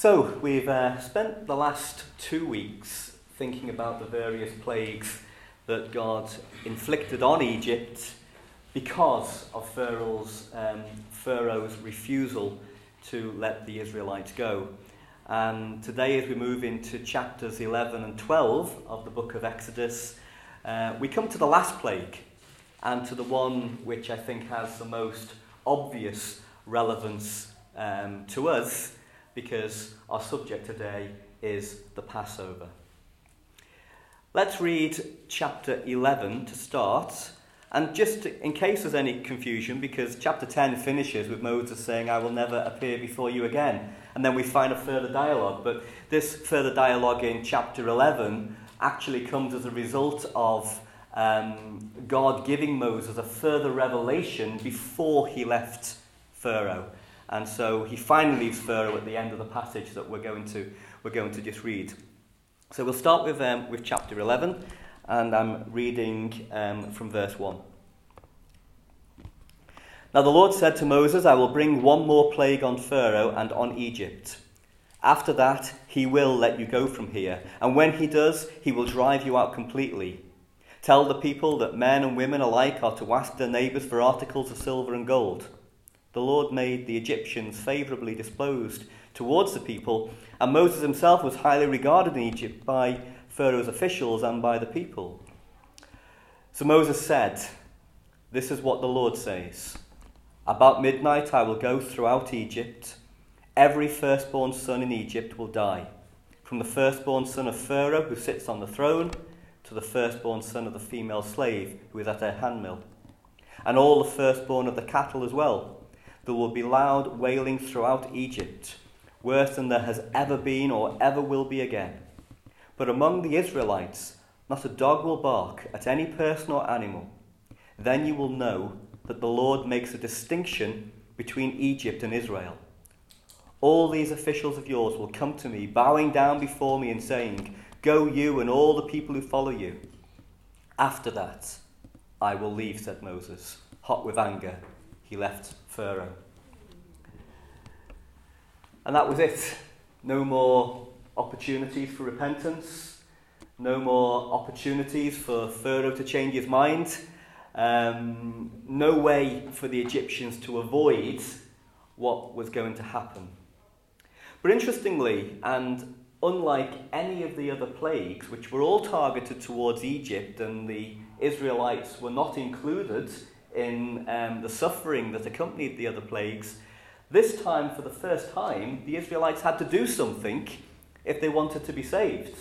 So, we've uh, spent the last two weeks thinking about the various plagues that God inflicted on Egypt because of Pharaoh's, um, Pharaoh's refusal to let the Israelites go. And today, as we move into chapters 11 and 12 of the book of Exodus, uh, we come to the last plague and to the one which I think has the most obvious relevance um, to us because our subject today is the Passover. Let's read chapter 11 to start. And just in case there's any confusion, because chapter 10 finishes with Moses saying, I will never appear before you again. And then we find a further dialogue. But this further dialogue in chapter 11 actually comes as a result of um, God giving Moses a further revelation before he left Pharaoh. And so he finally leaves Pharaoh at the end of the passage that we're going to, we're going to just read. So we'll start with, um, with chapter 11, and I'm reading um, from verse 1. Now the Lord said to Moses, I will bring one more plague on Pharaoh and on Egypt. After that, he will let you go from here, and when he does, he will drive you out completely. Tell the people that men and women alike are to ask their neighbours for articles of silver and gold the Lord made the Egyptians favourably disposed towards the people, and Moses himself was highly regarded in Egypt by Pharaoh's officials and by the people. So Moses said, This is what the Lord says About midnight I will go throughout Egypt. Every firstborn son in Egypt will die, from the firstborn son of Pharaoh who sits on the throne to the firstborn son of the female slave who is at her handmill, and all the firstborn of the cattle as well there will be loud wailing throughout Egypt, worse than there has ever been or ever will be again. But among the Israelites, not a dog will bark at any person or animal. Then you will know that the Lord makes a distinction between Egypt and Israel. All these officials of yours will come to me, bowing down before me and saying, Go you and all the people who follow you. After that, I will leave, said Moses, hot with anger. He left Pharaoh. And that was it. No more opportunities for repentance, no more opportunities for Pharaoh to change his mind, um, no way for the Egyptians to avoid what was going to happen. But interestingly, and unlike any of the other plagues, which were all targeted towards Egypt and the Israelites were not included in um, the suffering that accompanied the other plagues, this time, for the first time, the Israelites had to do something if they wanted to be saved.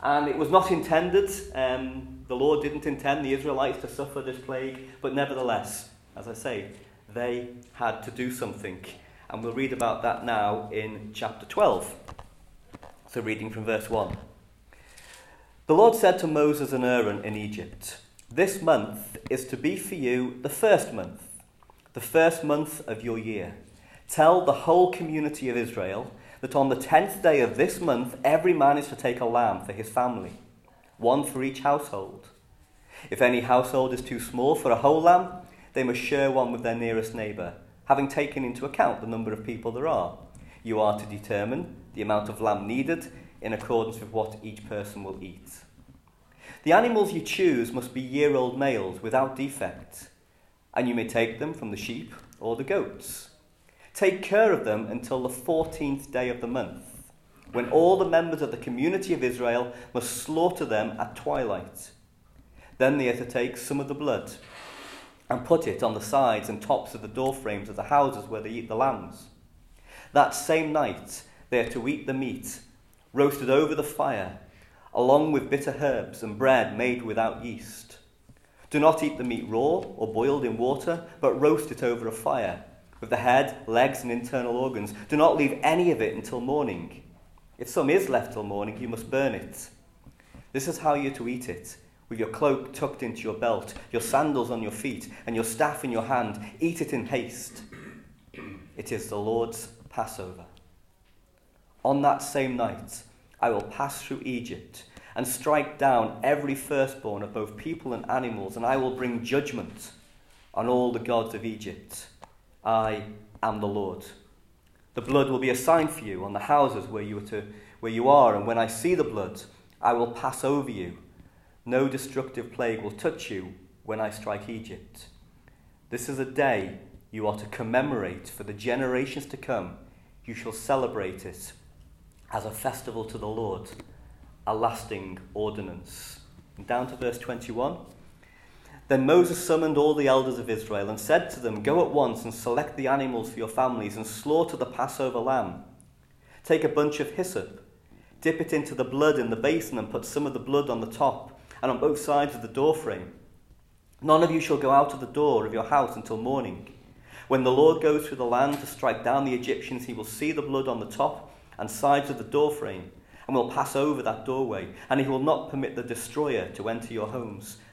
And it was not intended, um, the Lord didn't intend the Israelites to suffer this plague, but nevertheless, as I say, they had to do something. And we'll read about that now in chapter 12. So, reading from verse 1. The Lord said to Moses and Aaron in Egypt, this month is to be for you the first month, the first month of your year. Tell the whole community of Israel that on the tenth day of this month, every man is to take a lamb for his family, one for each household. If any household is too small for a whole lamb, they must share one with their nearest neighbour, having taken into account the number of people there are. You are to determine the amount of lamb needed in accordance with what each person will eat. The animals you choose must be year old males without defect, and you may take them from the sheep or the goats. Take care of them until the 14th day of the month, when all the members of the community of Israel must slaughter them at twilight. Then they are to take some of the blood and put it on the sides and tops of the door frames of the houses where they eat the lambs. That same night they are to eat the meat, roasted over the fire along with bitter herbs and bread made without yeast. Do not eat the meat raw or boiled in water, but roast it over a fire, with the head, legs, and internal organs. Do not leave any of it until morning. If some is left till morning, you must burn it. This is how you're to eat it with your cloak tucked into your belt, your sandals on your feet, and your staff in your hand. Eat it in haste. It is the Lord's Passover. On that same night, I will pass through Egypt and strike down every firstborn of both people and animals, and I will bring judgment on all the gods of Egypt. I am the Lord. The blood will be a sign for you on the houses where you, are to, where you are, and when I see the blood, I will pass over you. No destructive plague will touch you when I strike Egypt. This is a day you are to commemorate for the generations to come. You shall celebrate it as a festival to the Lord, a lasting ordinance. And down to verse 21. Then Moses summoned all the elders of Israel and said to them, Go at once and select the animals for your families and slaughter the Passover lamb. Take a bunch of hyssop, dip it into the blood in the basin, and put some of the blood on the top and on both sides of the doorframe. None of you shall go out of the door of your house until morning. When the Lord goes through the land to strike down the Egyptians, he will see the blood on the top and sides of the doorframe, and will pass over that doorway, and he will not permit the destroyer to enter your homes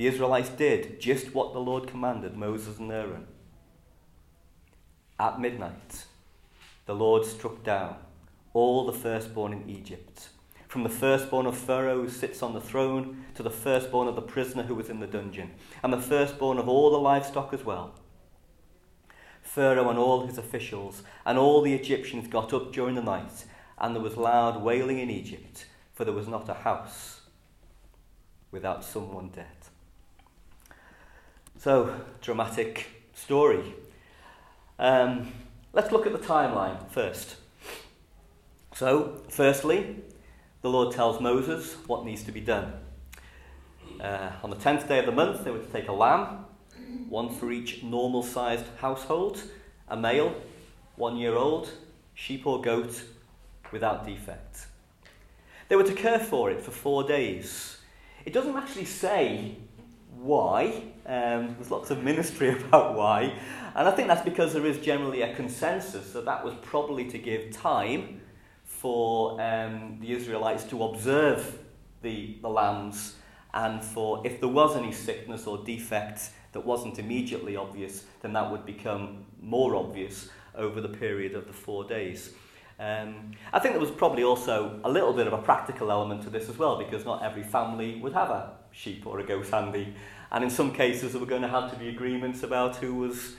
The Israelites did just what the Lord commanded Moses and Aaron. At midnight, the Lord struck down all the firstborn in Egypt, from the firstborn of Pharaoh who sits on the throne to the firstborn of the prisoner who was in the dungeon, and the firstborn of all the livestock as well Pharaoh and all his officials and all the Egyptians got up during the night, and there was loud wailing in Egypt, for there was not a house without someone dead. So, dramatic story. Um, let's look at the timeline first. So, firstly, the Lord tells Moses what needs to be done. Uh, on the tenth day of the month, they were to take a lamb one for each normal sized household, a male, one year old, sheep or goat, without defect. They were to care for it for four days. It doesn't actually say why. Um, there's lots of ministry about why. And I think that's because there is generally a consensus that that was probably to give time for um, the Israelites to observe the, the lambs and for if there was any sickness or defect that wasn't immediately obvious, then that would become more obvious over the period of the four days. Um, I think there was probably also a little bit of a practical element to this as well, because not every family would have a sheep or a goat handy. And in some cases, there were going to have to be agreements about who was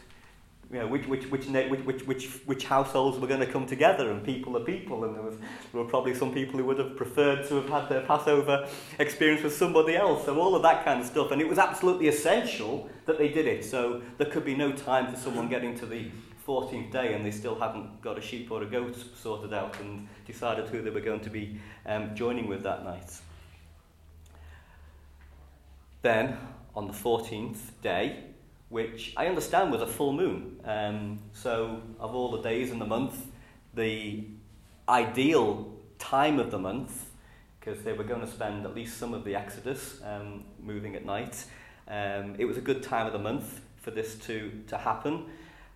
you know, which, which, which, which, which, which households were going to come together, and people are people, and there, was, there were probably some people who would have preferred to have had their Passover experience with somebody else, so all of that kind of stuff, and it was absolutely essential that they did it, so there could be no time for someone getting to the 14th day and they still hadn't got a sheep or a goat sorted out and decided who they were going to be um, joining with that night. Then, on the 14th day, which I understand was a full moon. Um, so, of all the days in the month, the ideal time of the month, because they were going to spend at least some of the Exodus um, moving at night, um, it was a good time of the month for this to, to happen.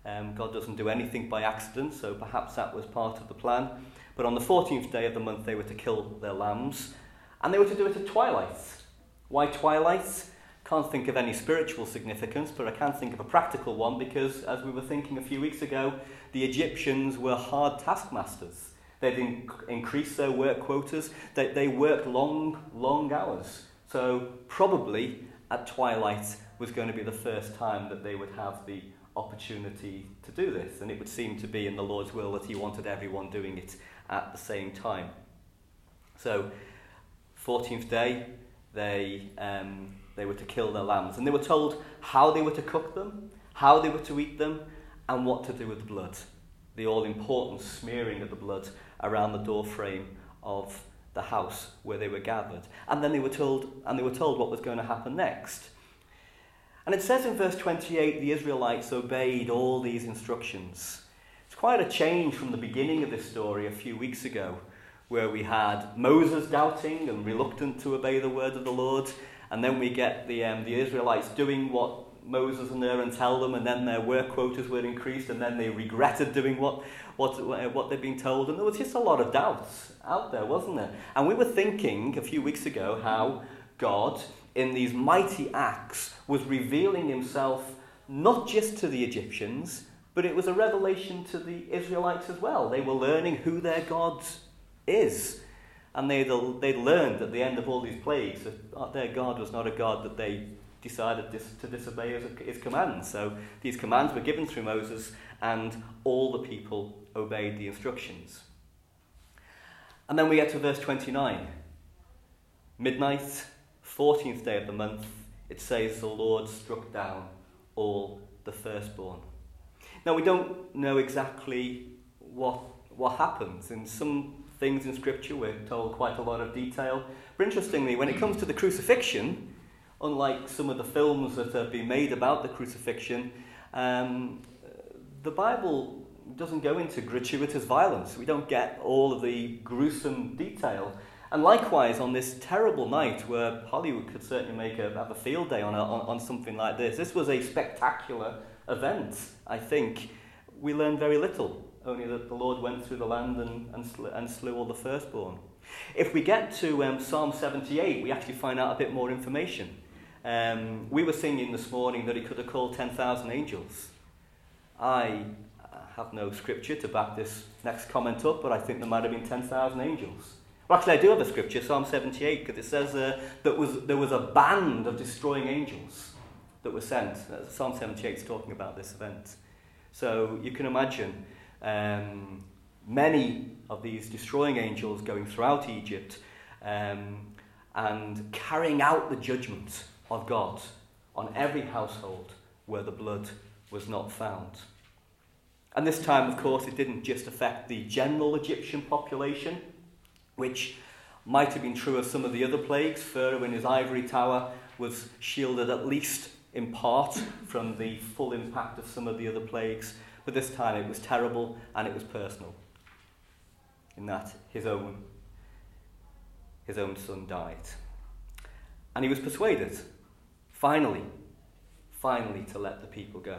Um, God doesn't do anything by accident, so perhaps that was part of the plan. But on the 14th day of the month, they were to kill their lambs, and they were to do it at twilight. Why twilight? Can't think of any spiritual significance, but I can think of a practical one because, as we were thinking a few weeks ago, the Egyptians were hard taskmasters. They'd in- increased their work quotas, they, they worked long, long hours. So, probably at twilight was going to be the first time that they would have the opportunity to do this. And it would seem to be in the Lord's will that He wanted everyone doing it at the same time. So, 14th day, they. Um, they were to kill their lambs. And they were told how they were to cook them, how they were to eat them, and what to do with the blood. The all important smearing of the blood around the door frame of the house where they were gathered. And then they were told, and they were told what was going to happen next. And it says in verse 28 the Israelites obeyed all these instructions. It's quite a change from the beginning of this story a few weeks ago, where we had Moses doubting and reluctant to obey the word of the Lord, and then we get the, um, the Israelites doing what Moses and Aaron tell them, and then their work quotas were increased, and then they regretted doing what, what, what they'd been told. And there was just a lot of doubts out there, wasn't there? And we were thinking a few weeks ago how God, in these mighty acts, was revealing himself not just to the Egyptians, but it was a revelation to the Israelites as well. They were learning who their God is. And they'd, they'd learned at the end of all these plagues that uh, their God was not a God that they decided dis- to disobey his, his commands. So these commands were given through Moses, and all the people obeyed the instructions. And then we get to verse 29. Midnight, 14th day of the month, it says the Lord struck down all the firstborn. Now, we don't know exactly what, what happens. In some things in Scripture, we're told quite a lot of detail. But interestingly, when it comes to the crucifixion, unlike some of the films that have been made about the crucifixion, um, the Bible doesn't go into gratuitous violence. We don't get all of the gruesome detail. And likewise, on this terrible night where Hollywood could certainly make a, have a field day on, a, on, on something like this, this was a spectacular event, I think, we learn very little, only that the Lord went through the land and, and, sl- and slew all the firstborn. If we get to um, Psalm 78, we actually find out a bit more information. Um, we were singing this morning that he could have called 10,000 angels. I have no scripture to back this next comment up, but I think there might have been 10,000 angels. Well, actually, I do have a scripture, Psalm 78, because it says uh, that was, there was a band of destroying angels that were sent. Psalm 78 is talking about this event. So you can imagine um, many of these destroying angels going throughout Egypt um, and carrying out the judgment of God on every household where the blood was not found. And this time, of course, it didn't just affect the general Egyptian population, which might have been true of some of the other plagues. Pharaoh in his ivory tower was shielded at least in part from the full impact of some of the other plagues, but this time it was terrible and it was personal. In that his own his own son died. And he was persuaded, finally, finally, to let the people go.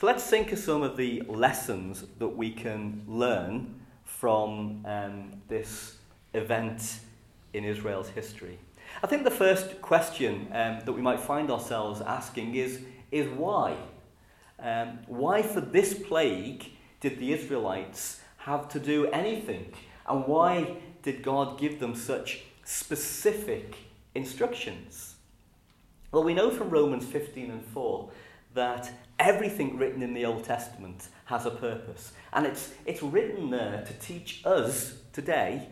So let's think of some of the lessons that we can learn from um, this event in Israel's history. I think the first question um, that we might find ourselves asking is, is why? Um, why, for this plague, did the Israelites have to do anything? And why did God give them such specific instructions? Well, we know from Romans 15 and 4 that everything written in the Old Testament has a purpose. And it's, it's written there to teach us today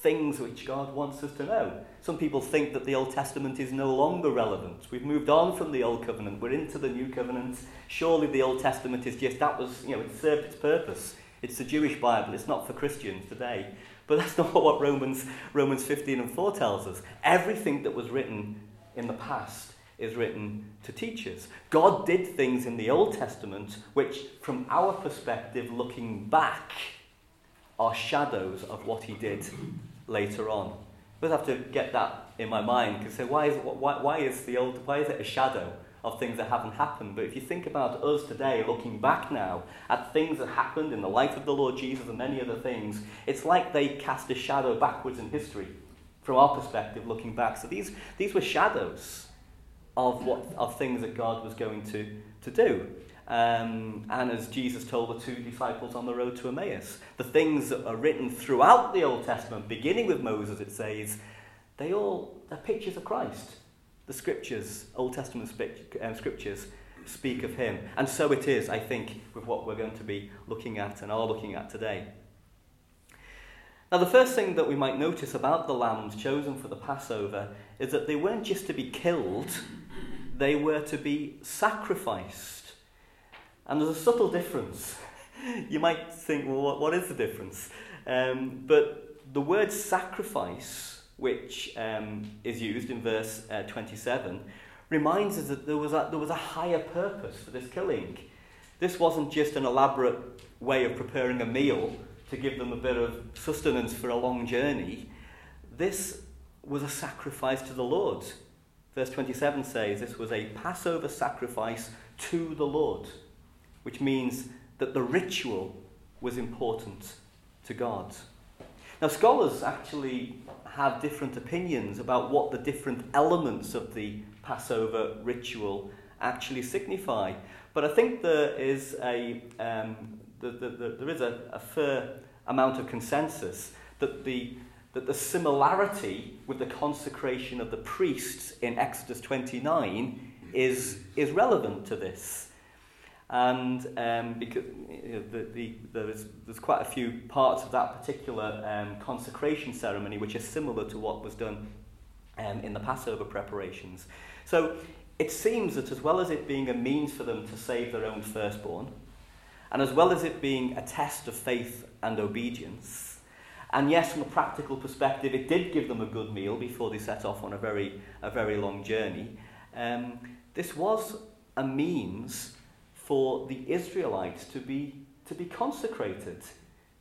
things which God wants us to know. Some people think that the Old Testament is no longer relevant. We've moved on from the Old Covenant, we're into the New Covenant. Surely the Old Testament is just, that was, you know, it served its purpose. It's the Jewish Bible, it's not for Christians today. But that's not what Romans, Romans 15 and 4 tells us. Everything that was written in the past is written to teach us. God did things in the Old Testament which, from our perspective, looking back, are shadows of what he did later on. I have to get that in my mind because say, why is, why, why is the old, why is it a shadow of things that haven't happened? But if you think about us today, looking back now at things that happened in the life of the Lord Jesus and many other things, it's like they cast a shadow backwards in history from our perspective, looking back. So these, these were shadows of, what, of things that God was going to, to do. Um, and as Jesus told the two disciples on the road to Emmaus, the things that are written throughout the Old Testament, beginning with Moses, it says, they all are pictures of Christ. The scriptures, Old Testament um, scriptures, speak of him. And so it is, I think, with what we're going to be looking at and are looking at today. Now, the first thing that we might notice about the lambs chosen for the Passover is that they weren't just to be killed, they were to be sacrificed. And there's a subtle difference. you might think, well, what, what is the difference? Um, but the word sacrifice, which um, is used in verse uh, 27, reminds us that there was, a, there was a higher purpose for this killing. This wasn't just an elaborate way of preparing a meal to give them a bit of sustenance for a long journey. This was a sacrifice to the Lord Verse 27 says this was a Passover sacrifice to the Lord, which means that the ritual was important to God. Now, scholars actually have different opinions about what the different elements of the Passover ritual actually signify. But I think there is a, um, the, the, the, there is a, a fair amount of consensus that the, that the similarity with the consecration of the priests in Exodus 29 is, is relevant to this. And um, because you know, the, the, there's, there's quite a few parts of that particular um, consecration ceremony which are similar to what was done um, in the Passover preparations. So it seems that as well as it being a means for them to save their own firstborn, and as well as it being a test of faith and obedience, and yes, from a practical perspective, it did give them a good meal before they set off on a very, a very long journey. Um, this was a means for the Israelites to be, to be consecrated,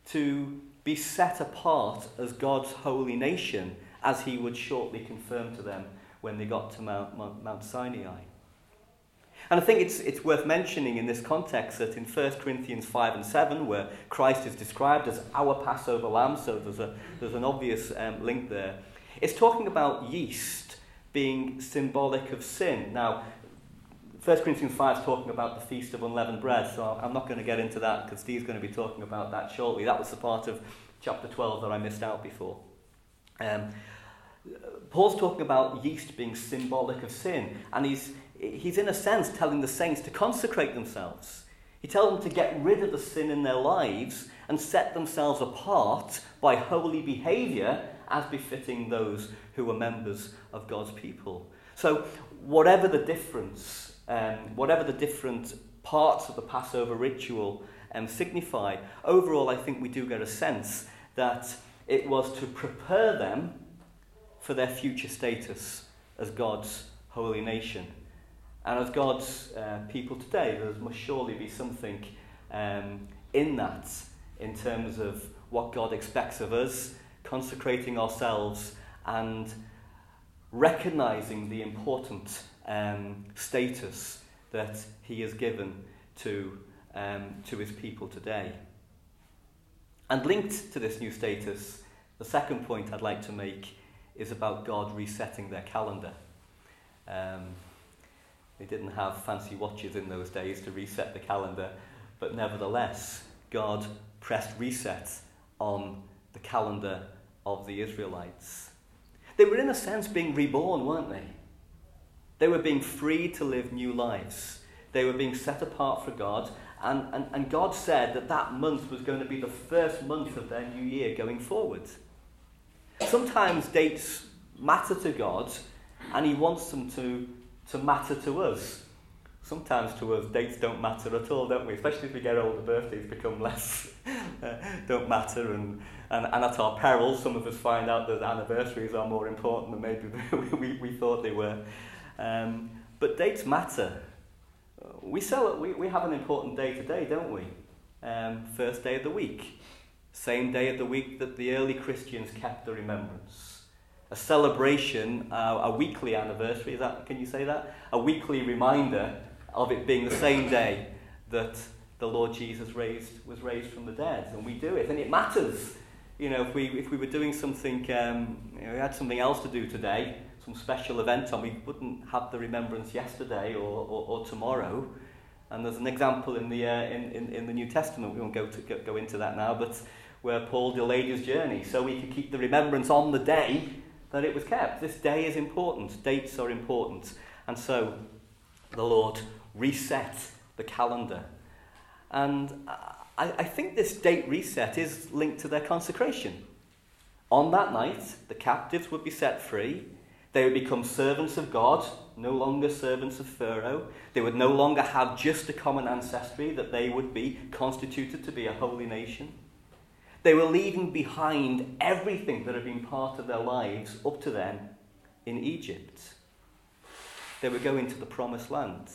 to be set apart as God's holy nation, as he would shortly confirm to them when they got to Mount, Mount, Mount Sinai. And I think it's, it's worth mentioning in this context that in 1 Corinthians 5 and 7, where Christ is described as our Passover lamb, so there's, a, there's an obvious um, link there, it's talking about yeast being symbolic of sin. Now, 1 Corinthians 5 is talking about the Feast of Unleavened Bread, so I'm not going to get into that because Steve's going to be talking about that shortly. That was the part of chapter 12 that I missed out before. Um, Paul's talking about yeast being symbolic of sin, and he's, he's in a sense telling the saints to consecrate themselves. He tells them to get rid of the sin in their lives and set themselves apart by holy behaviour as befitting those who are members of God's people. So, whatever the difference um, whatever the different parts of the Passover ritual um, signify, overall I think we do get a sense that it was to prepare them for their future status as God's holy nation. And as God's uh, people today, there must surely be something um, in that in terms of what God expects of us, consecrating ourselves and recognizing the important um, status that he has given to, um, to his people today. And linked to this new status, the second point I'd like to make is about God resetting their calendar. Um, they didn't have fancy watches in those days to reset the calendar, but nevertheless, God pressed reset on the calendar of the Israelites. They were, in a sense, being reborn, weren't they? They were being free to live new lives. They were being set apart for God. And, and, and God said that that month was going to be the first month of their new year going forward. Sometimes dates matter to God, and He wants them to, to matter to us. Sometimes to us, dates don't matter at all, don't we? Especially as we get older, birthdays become less, uh, don't matter. And, and, and at our peril, some of us find out that anniversaries are more important than maybe we, we, thought they were. Um, but dates matter. We, sell, we, we have an important day today, don't we? Um, first day of the week. Same day of the week that the early Christians kept the remembrance. A celebration, uh, a weekly anniversary, is that, can you say that? A weekly reminder of it being the same day that the Lord Jesus raised, was raised from the dead. And we do it, and it matters. You know, if we, if we were doing something, um, you know, we had something else to do today, some special event on, we wouldn't have the remembrance yesterday or, or, or tomorrow. And there's an example in the, uh, in, in, in the New Testament, we won't go, to, go, go into that now, but where Paul delayed his journey so we could keep the remembrance on the day that it was kept. This day is important, dates are important. And so the Lord reset the calendar. And I, I think this date reset is linked to their consecration. On that night, the captives would be set free, they would become servants of God, no longer servants of Pharaoh. They would no longer have just a common ancestry, that they would be constituted to be a holy nation. They were leaving behind everything that had been part of their lives up to then in Egypt. They were going to the promised land,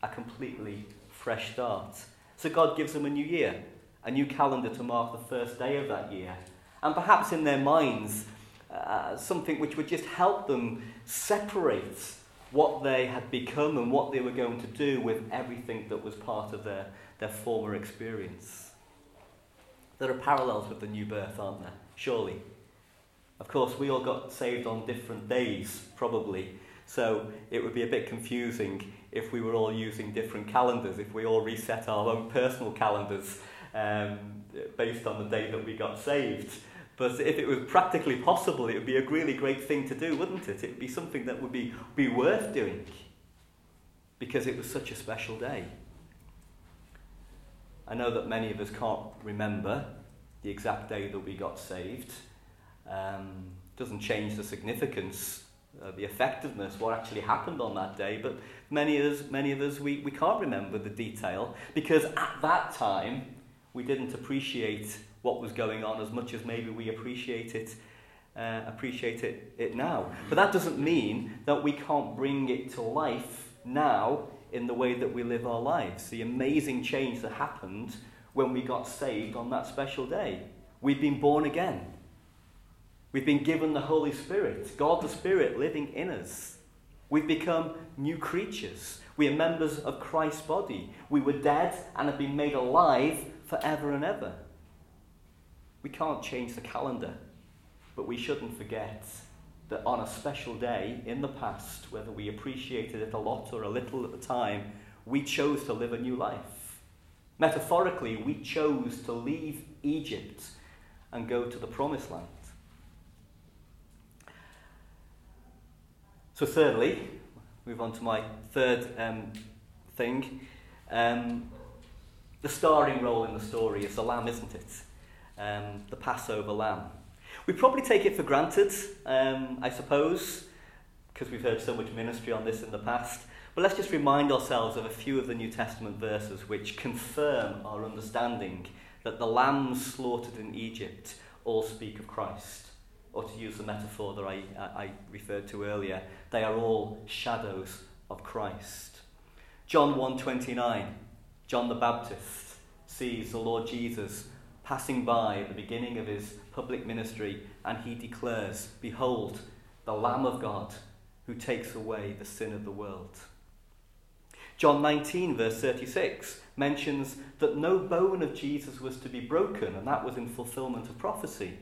a completely fresh start. So God gives them a new year, a new calendar to mark the first day of that year. And perhaps in their minds, uh, something which would just help them separate what they had become and what they were going to do with everything that was part of their, their former experience. There are parallels with the new birth, aren't there? Surely. Of course, we all got saved on different days, probably, so it would be a bit confusing if we were all using different calendars, if we all reset our own personal calendars um, based on the day that we got saved. But if it was practically possible, it would be a really great thing to do, wouldn't it? It would be something that would be, be worth doing because it was such a special day. I know that many of us can't remember the exact day that we got saved. Um, doesn't change the significance uh, the effectiveness, what actually happened on that day. But many of us, many of us we, we can't remember the detail because at that time we didn't appreciate what was going on as much as maybe we appreciate it, uh, appreciate it, it now. But that doesn't mean that we can't bring it to life now in the way that we live our lives. The amazing change that happened when we got saved on that special day. We've been born again. We've been given the Holy Spirit, God the Spirit living in us. We've become new creatures. We are members of Christ's body. We were dead and have been made alive forever and ever. We can't change the calendar, but we shouldn't forget that on a special day in the past, whether we appreciated it a lot or a little at the time, we chose to live a new life. Metaphorically, we chose to leave Egypt and go to the promised land. So, thirdly, move on to my third um, thing. Um, the starring role in the story is the lamb, isn't it? Um, the Passover lamb. We probably take it for granted, um, I suppose, because we've heard so much ministry on this in the past. But let's just remind ourselves of a few of the New Testament verses which confirm our understanding that the lambs slaughtered in Egypt all speak of Christ or to use the metaphor that I, I referred to earlier, they are all shadows of Christ. John 1:29, John the Baptist sees the Lord Jesus passing by at the beginning of his public ministry and he declares, "Behold, the Lamb of God who takes away the sin of the world." John 19 verse 36 mentions that no bone of Jesus was to be broken and that was in fulfillment of prophecy.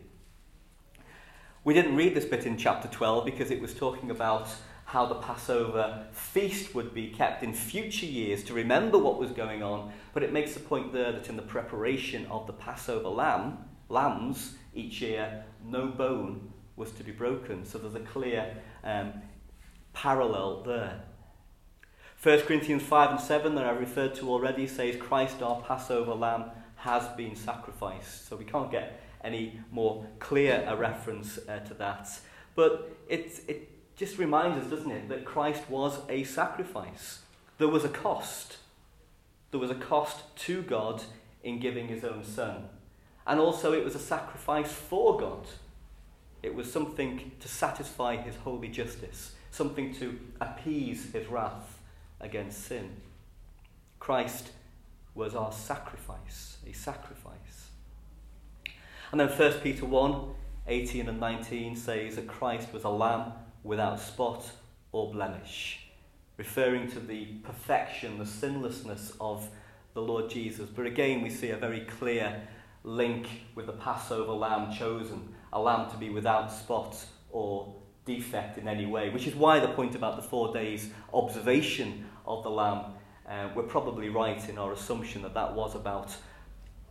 We didn't read this bit in chapter 12 because it was talking about how the Passover feast would be kept in future years to remember what was going on, but it makes the point there that in the preparation of the Passover lamb, lambs each year, no bone was to be broken. So there's a clear um, parallel there. 1 Corinthians 5 and 7, that I referred to already, says Christ our Passover lamb has been sacrificed. So we can't get any more clear a reference uh, to that. But it, it just reminds us, doesn't it, that Christ was a sacrifice. There was a cost. There was a cost to God in giving his own son. And also, it was a sacrifice for God. It was something to satisfy his holy justice, something to appease his wrath against sin. Christ was our sacrifice, a sacrifice. And then 1 Peter 1 18 and 19 says that Christ was a lamb without spot or blemish, referring to the perfection, the sinlessness of the Lord Jesus. But again, we see a very clear link with the Passover lamb chosen, a lamb to be without spot or defect in any way, which is why the point about the four days observation of the lamb, uh, we're probably right in our assumption that that was about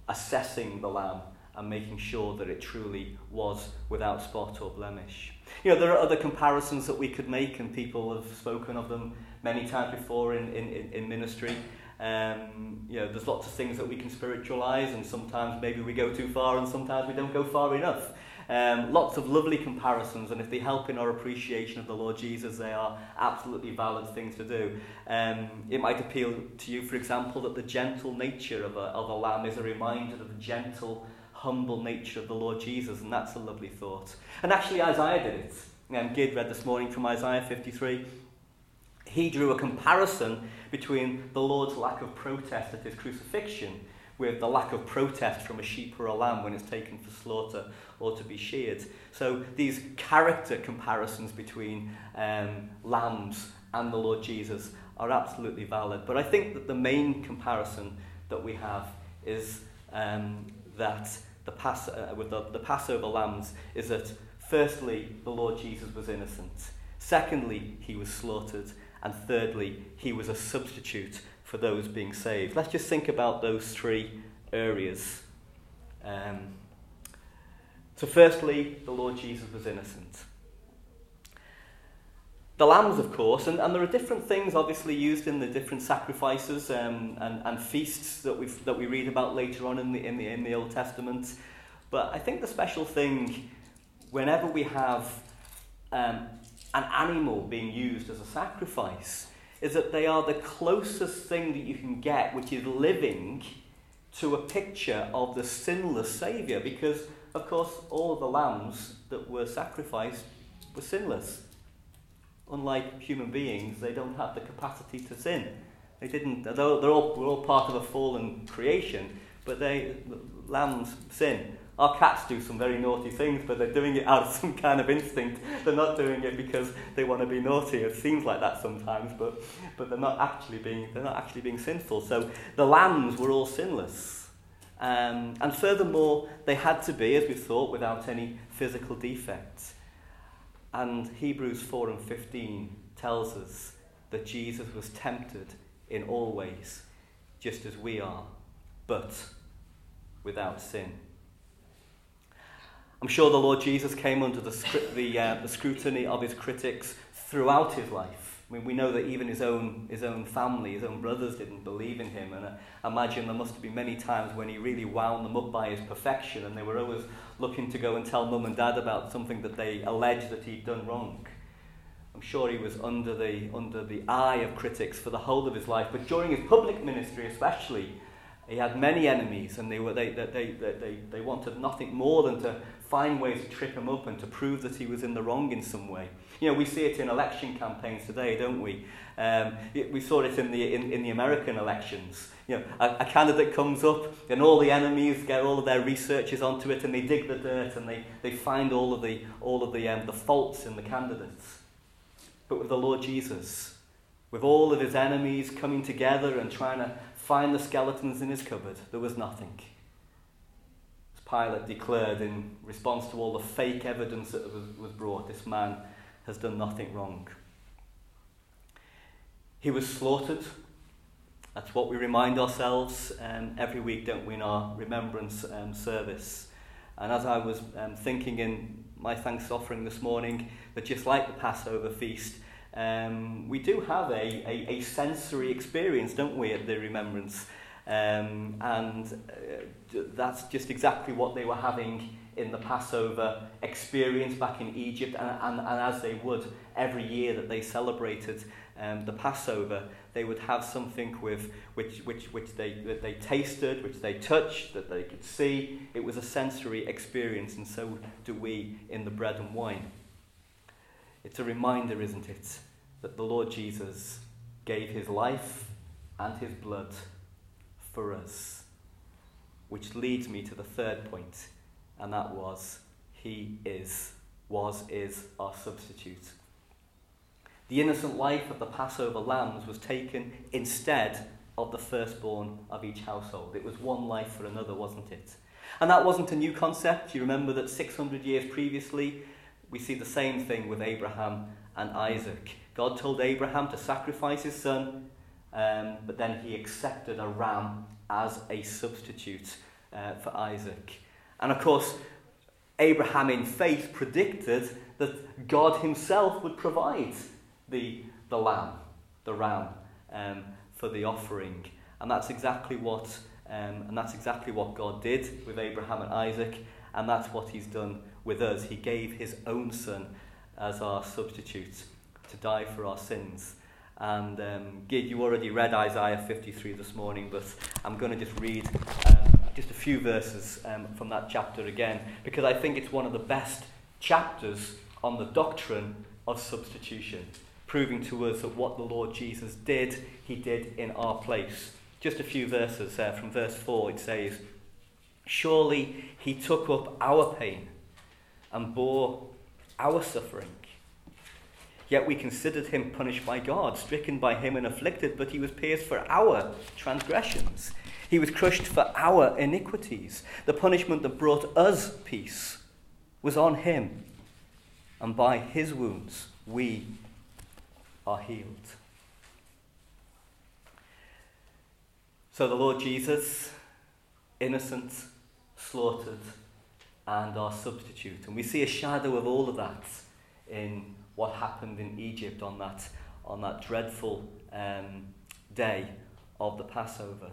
assessing the lamb and making sure that it truly was without spot or blemish. You know, there are other comparisons that we could make, and people have spoken of them many times before in, in, in ministry. Um, you know, there's lots of things that we can spiritualize, and sometimes maybe we go too far, and sometimes we don't go far enough. Um, lots of lovely comparisons, and if they help in our appreciation of the Lord Jesus, they are absolutely valid things to do. Um, it might appeal to you, for example, that the gentle nature of a, of a lamb is a reminder of the gentle humble nature of the Lord Jesus, and that's a lovely thought. And actually, Isaiah did it. Um, Gid read this morning from Isaiah 53. He drew a comparison between the Lord's lack of protest at his crucifixion with the lack of protest from a sheep or a lamb when it's taken for slaughter or to be sheared. So these character comparisons between um, lambs and the Lord Jesus are absolutely valid. But I think that the main comparison that we have is um, that the, Pass- uh, with the, the Passover lambs is that firstly, the Lord Jesus was innocent. Secondly, he was slaughtered. And thirdly, he was a substitute for those being saved. Let's just think about those three areas. Um, so, firstly, the Lord Jesus was innocent. The lambs, of course, and, and there are different things obviously used in the different sacrifices um, and, and feasts that, we that we read about later on in the, in, the, in the Old Testament. But I think the special thing, whenever we have um, an animal being used as a sacrifice, is that they are the closest thing that you can get, which is living to a picture of the sinless Saviour, because, of course, all of the lambs that were sacrificed were sinless. Unlike human beings, they don't have the capacity to sin. They didn't, they're all, we're all part of a fallen creation, but they, lambs sin. Our cats do some very naughty things, but they're doing it out of some kind of instinct. They're not doing it because they want to be naughty. It seems like that sometimes, but, but they're not actually being they're not actually being sinful. So the lambs were all sinless. Um, and furthermore, they had to be, as we thought, without any physical defects. And Hebrews 4 and 15 tells us that Jesus was tempted in all ways, just as we are, but without sin. I'm sure the Lord Jesus came under the, the, uh, the scrutiny of his critics throughout his life. I mean, we know that even his own, his own family, his own brothers didn't believe in him. And I imagine there must have been many times when he really wound them up by his perfection and they were always looking to go and tell mum and dad about something that they alleged that he'd done wrong. I'm sure he was under the, under the eye of critics for the whole of his life, but during his public ministry especially, he had many enemies, and they, were, they, they, they, they, wanted nothing more than to find ways to trip him up and to prove that he was in the wrong in some way. You know, we see it in election campaigns today, don't we? Um, we saw it in the, in, in the American elections. You know, a, a candidate comes up and all the enemies get all of their researches onto it and they dig the dirt and they, they find all of, the, all of the, um, the faults in the candidates. But with the Lord Jesus, with all of his enemies coming together and trying to find the skeletons in his cupboard, there was nothing. As Pilate declared in response to all the fake evidence that was, was brought, this man has done nothing wrong. He was slaughtered. That's what we remind ourselves um, every week, don't we, in our remembrance um, service. And as I was um, thinking in my thanks offering this morning, that just like the Passover feast, um, we do have a, a, a sensory experience, don't we, at the remembrance um, and uh, that's just exactly what they were having in the Passover experience back in Egypt. And, and, and as they would every year that they celebrated um, the Passover, they would have something with which, which, which they, that they tasted, which they touched, that they could see. It was a sensory experience, and so do we in the bread and wine. It's a reminder, isn't it, that the Lord Jesus gave his life and his blood for us. Which leads me to the third point, and that was He is, was, is our substitute. The innocent life of the Passover lambs was taken instead of the firstborn of each household. It was one life for another, wasn't it? And that wasn't a new concept. You remember that 600 years previously, we see the same thing with Abraham and Isaac. God told Abraham to sacrifice his son, um, but then he accepted a ram as a substitute uh, for Isaac. And of course, Abraham in faith predicted that God himself would provide the, the lamb, the ram, um, for the offering. And that's exactly what um, and that's exactly what God did with Abraham and Isaac, and that's what he's done with us. He gave his own son as our substitute to die for our sins. And um, Gid, you already read Isaiah 53 this morning, but I'm going to just read um, just a few verses um, from that chapter again, because I think it's one of the best chapters on the doctrine of substitution, proving to us that what the Lord Jesus did, he did in our place. Just a few verses there from verse 4, it says, Surely he took up our pain and bore our suffering. Yet we considered him punished by God, stricken by him and afflicted, but he was pierced for our transgressions. He was crushed for our iniquities. The punishment that brought us peace was on him, and by his wounds we are healed. So the Lord Jesus, innocent, slaughtered, and our substitute. And we see a shadow of all of that in what happened in Egypt on that, on that dreadful um, day of the Passover.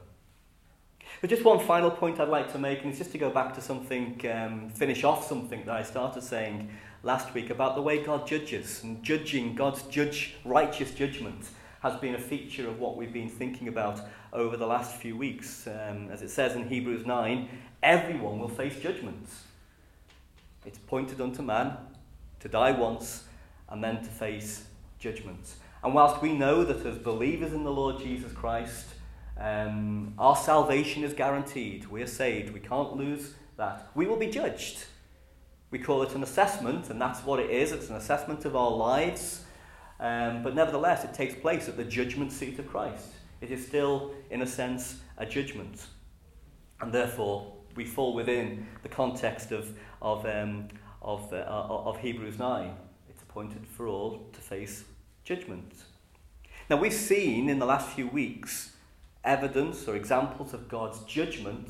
But just one final point I'd like to make, and it's just to go back to something, um, finish off something that I started saying last week about the way God judges. And judging, God's judge, righteous judgment, has been a feature of what we've been thinking about over the last few weeks. Um, as it says in Hebrews 9, everyone will face judgments. It's appointed unto man to die once and then to face judgments. And whilst we know that as believers in the Lord Jesus Christ, um, our salvation is guaranteed, we're saved, we can't lose that, we will be judged. We call it an assessment, and that's what it is it's an assessment of our lives. Um, but nevertheless, it takes place at the judgment seat of Christ. It is still, in a sense, a judgment. And therefore, we fall within the context of, of, um, of, uh, of Hebrews 9 It's appointed for all to face judgment. Now, we've seen in the last few weeks evidence or examples of God's judgment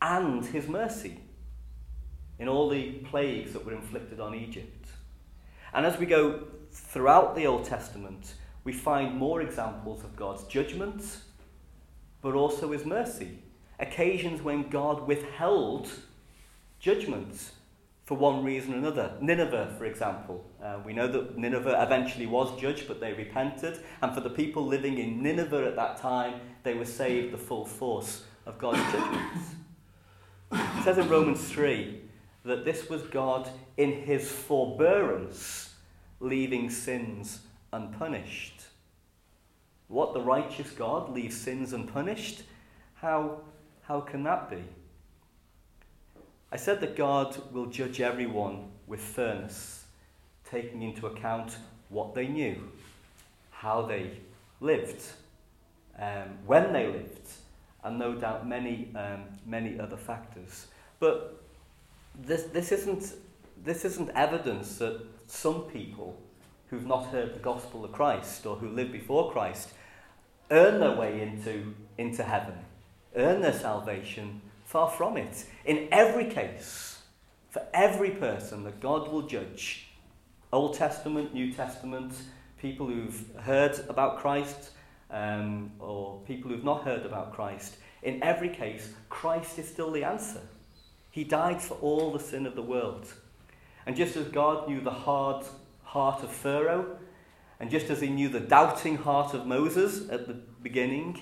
and his mercy in all the plagues that were inflicted on Egypt. And as we go throughout the Old Testament, we find more examples of God's judgment, but also his mercy. Occasions when God withheld judgments for one reason or another. Nineveh, for example. Uh, we know that Nineveh eventually was judged, but they repented. And for the people living in Nineveh at that time, they were saved the full force of God's judgments. It says in Romans 3 that this was God in his forbearance, leaving sins unpunished. What, the righteous God leaves sins unpunished? How, how can that be? I said that God will judge everyone with fairness, taking into account what they knew, how they lived, um, when they lived, and no doubt many, um, many other factors. But this, this, isn't, this isn't evidence that some people who've not heard the gospel of Christ or who lived before Christ earn their way into, into heaven, earn their salvation Far from it. In every case, for every person that God will judge, Old Testament, New Testament, people who've heard about Christ um, or people who've not heard about Christ, in every case, Christ is still the answer. He died for all the sin of the world. And just as God knew the hard heart of Pharaoh, and just as he knew the doubting heart of Moses at the beginning,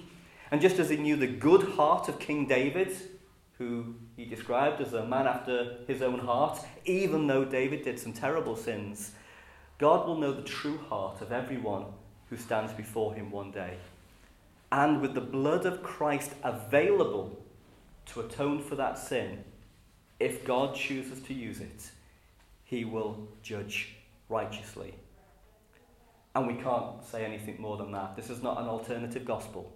and just as he knew the good heart of King David, who he described as a man after his own heart, even though David did some terrible sins. God will know the true heart of everyone who stands before him one day. And with the blood of Christ available to atone for that sin, if God chooses to use it, he will judge righteously. And we can't say anything more than that. This is not an alternative gospel.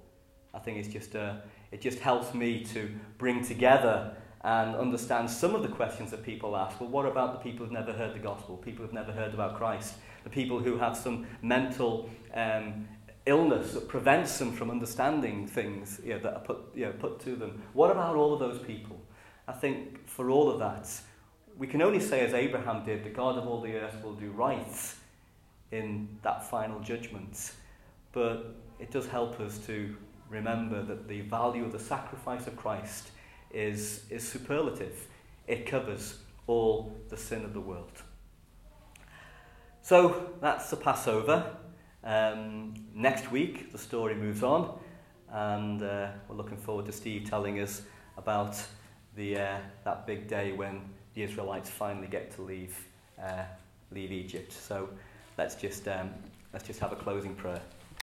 I think it's just a, it just helps me to bring together and understand some of the questions that people ask. Well, what about the people who've never heard the gospel, people who've never heard about Christ, the people who have some mental um, illness that prevents them from understanding things you know, that are put, you know, put to them? What about all of those people? I think for all of that, we can only say, as Abraham did, the God of all the earth will do right in that final judgment. But it does help us to remember that the value of the sacrifice of Christ is, is superlative. It covers all the sin of the world. So that's the Passover. Um, next week, the story moves on, and uh, we're looking forward to Steve telling us about the, uh, that big day when the Israelites finally get to leave, uh, leave Egypt. So let's just, um, let's just have a closing prayer.